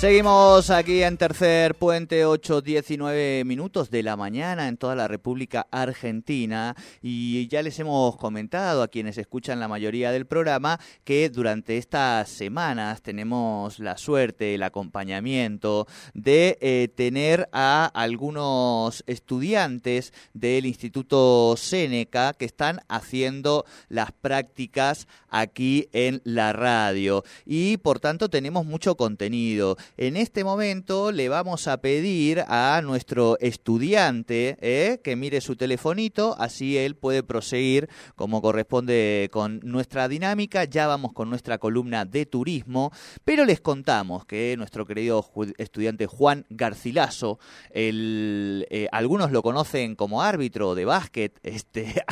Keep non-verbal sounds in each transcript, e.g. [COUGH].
Seguimos aquí en tercer puente, 8, 19 minutos de la mañana en toda la República Argentina y ya les hemos comentado a quienes escuchan la mayoría del programa que durante estas semanas tenemos la suerte, el acompañamiento de eh, tener a algunos estudiantes del Instituto Seneca que están haciendo las prácticas aquí en la radio y por tanto tenemos mucho contenido. En este momento le vamos a pedir a nuestro estudiante eh, que mire su telefonito, así él puede proseguir como corresponde con nuestra dinámica. Ya vamos con nuestra columna de turismo, pero les contamos que nuestro querido estudiante Juan Garcilaso, eh, algunos lo conocen como árbitro de básquet, [LAUGHS] este,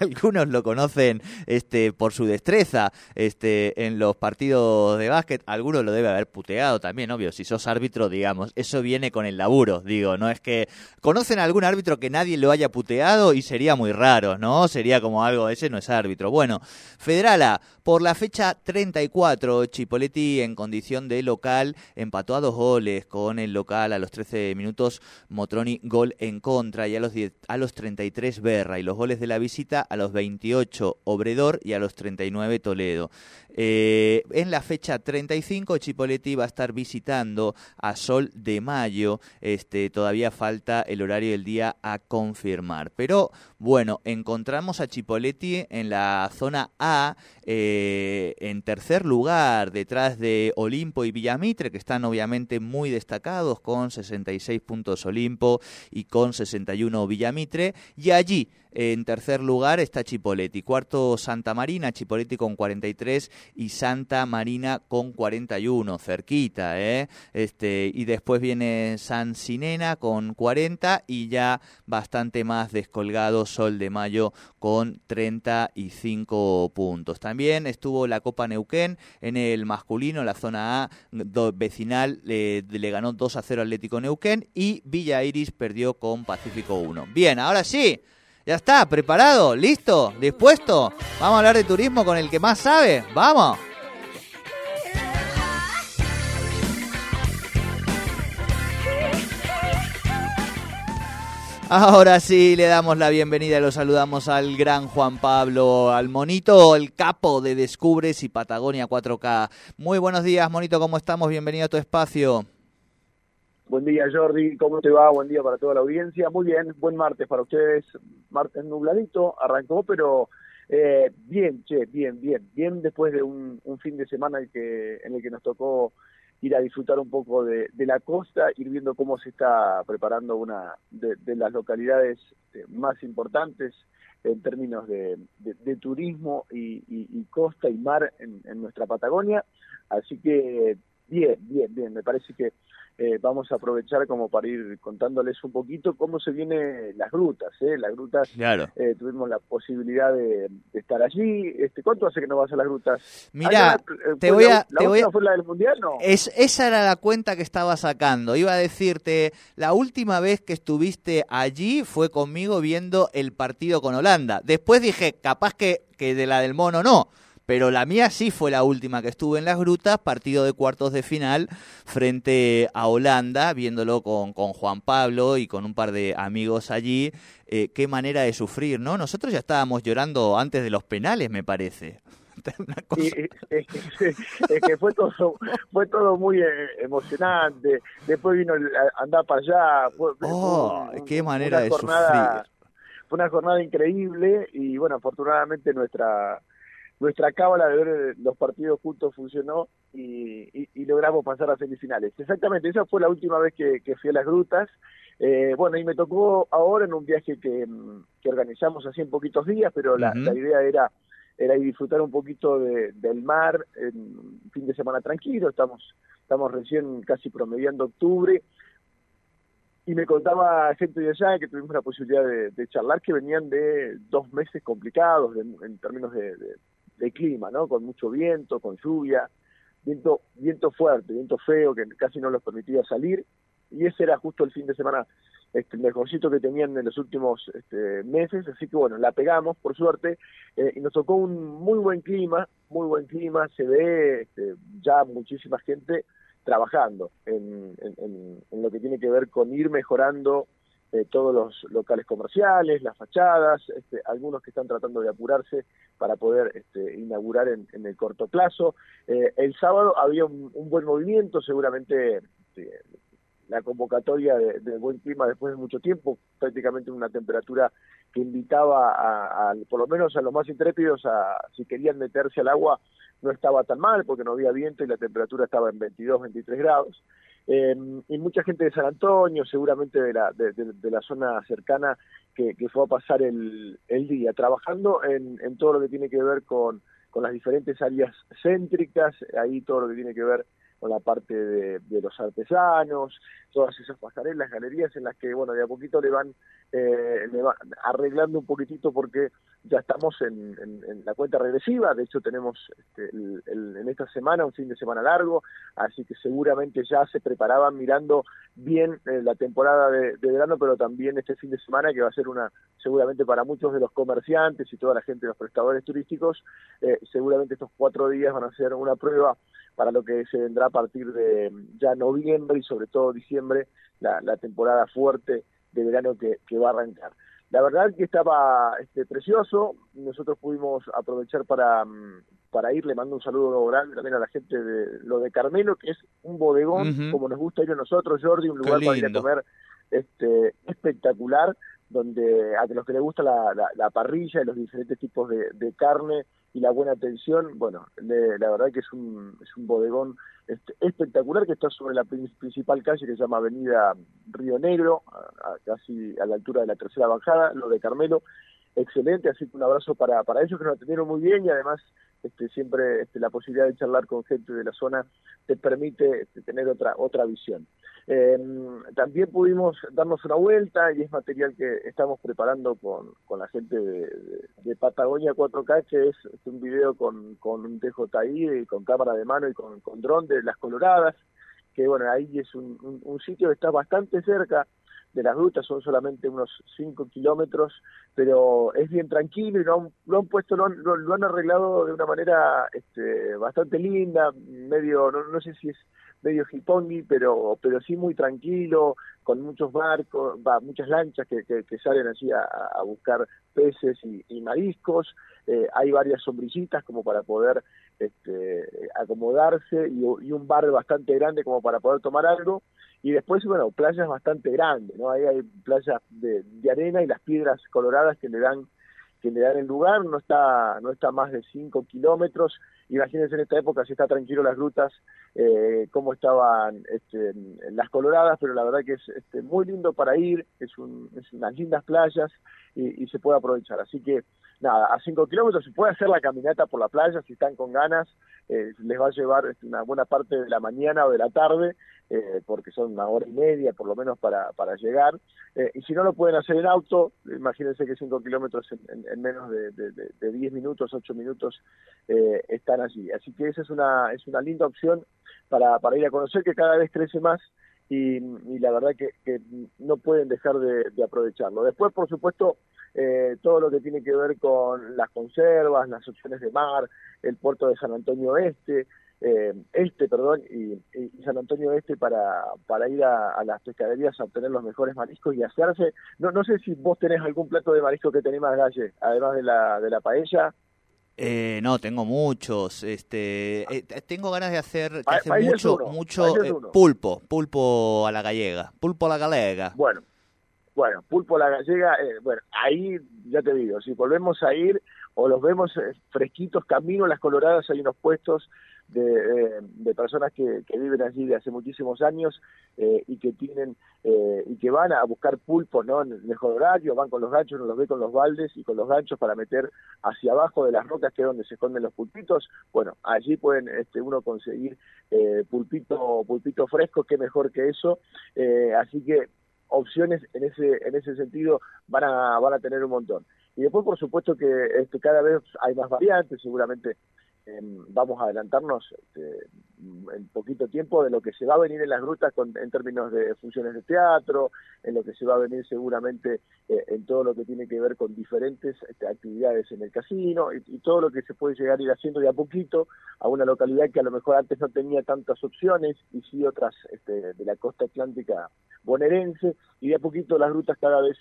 algunos lo conocen este, por su destreza este, en los partidos de básquet, algunos lo debe haber puteado también, obvio, si sos árbitro, digamos, eso viene con el laburo, digo, no es que conocen algún árbitro que nadie lo haya puteado y sería muy raro, ¿no? Sería como algo, ese no es árbitro. Bueno, Federala, por la fecha 34, Chipoletti en condición de local empató a dos goles con el local a los 13 minutos, Motroni gol en contra y a los, a los 33 Berra y los goles de la visita a los 28 Obredor y a los 39 Toledo. Eh, en la fecha 35, Chipoletti va a estar visitando a Sol de Mayo. Este, todavía falta el horario del día a confirmar. Pero bueno, encontramos a Chipoletti en la zona A, eh, en tercer lugar, detrás de Olimpo y Villamitre, que están obviamente muy destacados, con 66 puntos Olimpo y con 61 Villamitre. Y allí en tercer lugar está Chipoletti. Cuarto Santa Marina, Chipoletti con 43 y Santa Marina con 41, cerquita, ¿eh? Este, y después viene San Sinena con 40 y ya bastante más descolgado Sol de Mayo con 35 puntos. También estuvo la Copa Neuquén en el masculino, la zona A vecinal le ganó 2 a 0 Atlético Neuquén y Villa Iris perdió con Pacífico 1. Bien, ahora sí. ¿Ya está? ¿Preparado? ¿Listo? ¿Dispuesto? Vamos a hablar de turismo con el que más sabe. ¡Vamos! Ahora sí le damos la bienvenida y lo saludamos al gran Juan Pablo, al monito, el capo de Descubres y Patagonia 4K. Muy buenos días, monito, ¿cómo estamos? Bienvenido a tu espacio. Buen día Jordi, ¿cómo te va? Buen día para toda la audiencia. Muy bien, buen martes para ustedes. Martes nubladito, arrancó, pero eh, bien, che, bien, bien. Bien después de un, fin de semana en, el que nos tocó ir a disfrutar un poco de, la costa, ir viendo cómo se está preparando una de, las localidades eh, más importantes en términos de, turismo y, costa y mar en nuestra Patagonia. Así que bien, bien, bien. Me parece que eh, vamos a aprovechar como para ir contándoles un poquito cómo se vienen las grutas. ¿eh? Las grutas, eh, tuvimos la posibilidad de, estar allí. Este, ¿Cuánto hace que no vas a las grutas? Mira, eh, te voy a... ¿La, la fue la del Mundial? No. Es, esa era la cuenta que estaba sacando. Iba a decirte, la última vez que estuviste allí fue conmigo viendo el partido con Holanda. Después dije, capaz que, que de la del mono no pero la mía sí fue la última que estuve en las grutas, partido de cuartos de final frente a Holanda, viéndolo con, con Juan Pablo y con un par de amigos allí. Eh, qué manera de sufrir, ¿no? Nosotros ya estábamos llorando antes de los penales, me parece. [LAUGHS] es, que, fue todo fue todo muy eh, emocionante después vino andar para allá oh, qué manera de sufrir fue una jornada increíble y bueno afortunadamente nuestra nuestra cábala de ver los partidos juntos funcionó y, logramos pasar a semifinales. Exactamente, esa fue la última vez que, fui a las grutas. Eh, bueno, y me tocó ahora en un viaje que, organizamos así en poquitos días, pero la, idea era era disfrutar un poquito del mar en fin de semana tranquilo, estamos, estamos recién casi promediando octubre, y me contaba gente de allá que tuvimos la posibilidad de, charlar que venían de dos meses complicados en términos de, de clima, ¿no? Con mucho viento, con lluvia, viento, viento fuerte, viento feo que casi no los permitía salir. Y ese era justo el fin de semana este, mejorcito que tenían en los últimos este, meses, así que bueno, la pegamos por suerte eh, y nos tocó un muy buen clima, muy buen clima, se ve este, ya muchísima gente trabajando en, en, lo que tiene que ver con ir mejorando eh, todos los locales comerciales, las fachadas, este, algunos que están tratando de apurarse para poder este, inaugurar en, el corto plazo. Eh, el sábado había un, buen movimiento, seguramente este, la convocatoria de, buen clima después de mucho tiempo, prácticamente una temperatura que invitaba a, por lo menos a los más intrépidos a si querían meterse al agua no estaba tan mal porque no había viento y la temperatura estaba en 22, 23 grados. Eh, y mucha gente de San Antonio, seguramente de la, de, la zona cercana, que, fue a pasar el, el día, trabajando en, en todo lo que tiene que ver con, con las diferentes áreas céntricas, ahí todo lo que tiene que ver con la parte de, los artesanos, todas esas pasarelas, galerías en las que, bueno, de a poquito le van, eh, le van arreglando un poquitito porque ya estamos en, la cuenta regresiva, de hecho tenemos este, en esta semana un fin de semana largo, así que seguramente ya se preparaban mirando bien eh, la temporada de, verano, pero también este fin de semana que va a ser una, seguramente para muchos de los comerciantes y toda la gente de los prestadores turísticos, eh, seguramente estos cuatro días van a ser una prueba para lo que se vendrá a partir de ya noviembre y sobre todo diciembre, la, temporada fuerte de verano que, va a arrancar. La verdad que estaba este, precioso, nosotros pudimos aprovechar para, mm, para ir, le mando un saludo grande también a la gente de lo de Carmelo, que es un bodegón, como nos gusta ir a nosotros, Jordi, un lugar para ir a comer este, espectacular, donde a los que les gusta la, la, parrilla y los diferentes tipos de, de carne, y la buena atención, bueno, la verdad que es un, es un bodegón espectacular que está sobre la principal calle que se llama Avenida Río Negro, casi a la altura de la tercera bajada, lo de Carmelo, excelente, así que un abrazo para, para ellos que nos atendieron muy bien y además este, siempre este, la posibilidad de charlar con gente de la zona te permite este, tener otra otra visión. Eh, también pudimos darnos una vuelta y es material que estamos preparando con, con la gente de, Patagonia 4K, que es, un video con, con un DJI, con cámara de mano y con, con dron de las Coloradas, que bueno, ahí es un, un, sitio que está bastante cerca de las rutas, son solamente unos 5 kilómetros, pero es bien tranquilo y lo han, lo han puesto, lo han, lo, han, arreglado de una manera este, bastante linda, medio, no, no sé si es medio hipongi, pero, pero sí muy tranquilo, con muchos barcos, va, muchas lanchas que, que, salen así a, buscar peces y, mariscos, eh, hay varias sombrillitas como para poder este, acomodarse y, un bar bastante grande como para poder tomar algo, y después, bueno, playas bastante grandes, ¿no? Ahí hay playas de, de arena y las piedras coloradas que le dan que le dan el lugar, no está, no está más de 5 kilómetros. Imagínense en esta época si está tranquilo las rutas, eh, cómo estaban este, las coloradas, pero la verdad que es este, muy lindo para ir, es, un, es unas lindas playas y, y, se puede aprovechar. Así que nada, a 5 kilómetros se puede hacer la caminata por la playa si están con ganas, eh, les va a llevar este, una buena parte de la mañana o de la tarde, eh, porque son una hora y media por lo menos para, para llegar. Eh, y si no lo pueden hacer en auto, imagínense que 5 kilómetros en, menos de, de, 10 minutos, 8 minutos están allí. Así que esa es una, es una linda opción para, para ir a conocer que cada vez crece más. Y, la verdad que, que, no pueden dejar de, aprovecharlo. Después, por supuesto, eh, todo lo que tiene que ver con las conservas, las opciones de mar, el puerto de San Antonio Este, eh, este, perdón, y, San Antonio Este para, para ir a, las pescaderías a obtener los mejores mariscos y hacerse. No, no sé si vos tenés algún plato de marisco que tenés más galle, además de la, de la paella. Eh, no, tengo muchos. Este, eh, tengo ganas de hacer, mucho, mucho pulpo, pulpo a la gallega, pulpo a la galega. Bueno, bueno, pulpo la gallega, bueno, ahí ya te digo, si volvemos a ir o los vemos fresquitos, camino las coloradas, hay unos puestos de, de personas que, que, viven allí de hace muchísimos años eh, y que tienen eh, y que van a buscar pulpo no en el mejor horario van con los ganchos no los ve con los baldes y con los ganchos para meter hacia abajo de las rocas que es donde se esconden los pulpitos. Bueno allí pueden este uno conseguir eh, pulpito pulpito fresco qué mejor que eso eh, así que opciones en ese en ese sentido van a van a tener un montón. Y después por supuesto que este cada vez hay más variantes seguramente em, vamos a adelantarnos este, en poquito tiempo de lo que se va a venir en las grutas en términos de funciones de teatro, en lo que se va a venir seguramente eh, en todo lo que tiene que ver con diferentes este, actividades en el casino y, todo lo que se puede llegar a ir haciendo de a poquito a una localidad que a lo mejor antes no tenía tantas opciones y sí otras este, de la costa atlántica bonaerense y de a poquito las grutas cada vez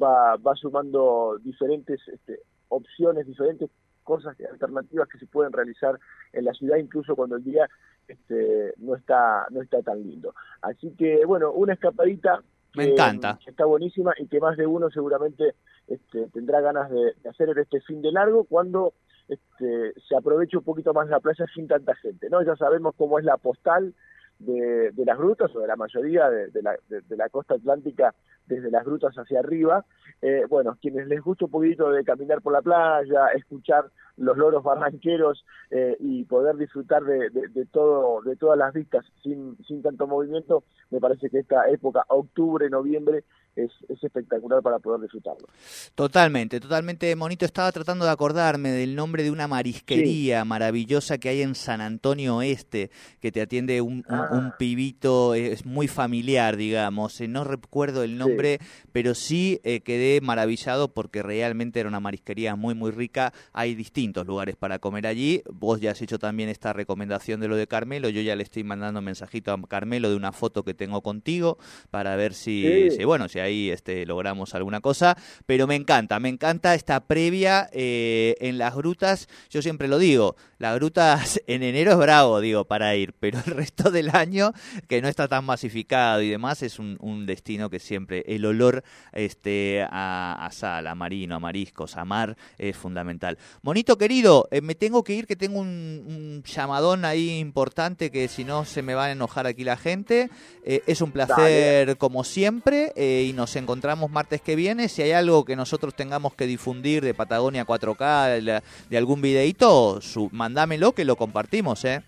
va, va sumando diferentes este, opciones, diferentes cosas alternativas que se pueden realizar en la ciudad incluso cuando el día este, no está no está tan lindo. Así que bueno, una escapadita me encanta. está buenísima y que más de uno seguramente este, tendrá ganas de, hacer en este fin de largo cuando este, se aproveche un poquito más la playa sin tanta gente. no Ya sabemos cómo es la postal de, las grutas o de la mayoría de, la, de, la, costa atlántica desde las grutas hacia arriba. Eh, bueno, quienes les gusta un poquito de caminar por la playa, escuchar los loros barranqueros eh, y poder disfrutar de, de, todo de todas las vistas sin, sin tanto movimiento, me parece que esta época, octubre, noviembre, es, espectacular para poder disfrutarlo. Totalmente, totalmente bonito. Estaba tratando de acordarme del nombre de una marisquería maravillosa que hay en San Antonio Oeste, que te atiende un, un, ah. pibito, es muy familiar, digamos. Eh, no recuerdo el nombre, pero sí eh, quedé maravillado porque realmente era una marisquería muy, muy rica. Hay distintos lugares para comer allí. Vos ya has hecho también esta recomendación de lo de Carmelo. Yo ya le estoy mandando un mensajito a Carmelo de una foto que tengo contigo para ver si, si bueno, si ahí este, logramos alguna cosa, pero me encanta, me encanta esta previa eh, en las grutas, yo siempre lo digo, las grutas [LAUGHS] en enero es bravo, digo, para ir, pero el resto del año, que no está tan masificado y demás, es un, destino que siempre, el olor este, a, sal, a marino, a mariscos, a mar, es fundamental. Monito querido, eh, me tengo que ir, que tengo un, llamadón ahí importante, que si no se me va a enojar aquí la gente, eh, es un placer como siempre y nos encontramos martes que viene. Si hay algo que nosotros tengamos que difundir de Patagonia 4K, de, algún videito, su, mandámelo que lo compartimos, ¿eh?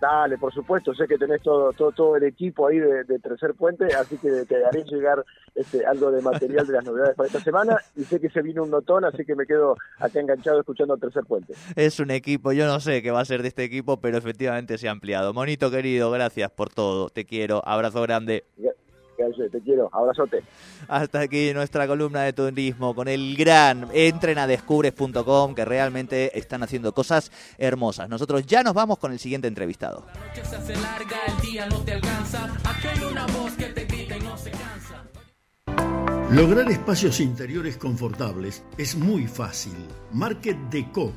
Dale, por supuesto, sé que tenés todo todo, todo el equipo ahí de, Tercer Puente, así que te haré llegar este, algo de material de las novedades para esta semana y sé que se vino un notón, así que me quedo acá enganchado escuchando Tercer Puente. Es un equipo, yo no sé qué va a ser de este equipo, pero efectivamente se ha ampliado. Monito querido, gracias por todo, te quiero, abrazo grande te quiero, abrazote. Hasta aquí nuestra columna de turismo con el gran entrenadescubres.com que realmente están haciendo cosas hermosas. Nosotros ya nos vamos con el siguiente entrevistado. Lograr espacios interiores confortables es muy fácil. Market Deco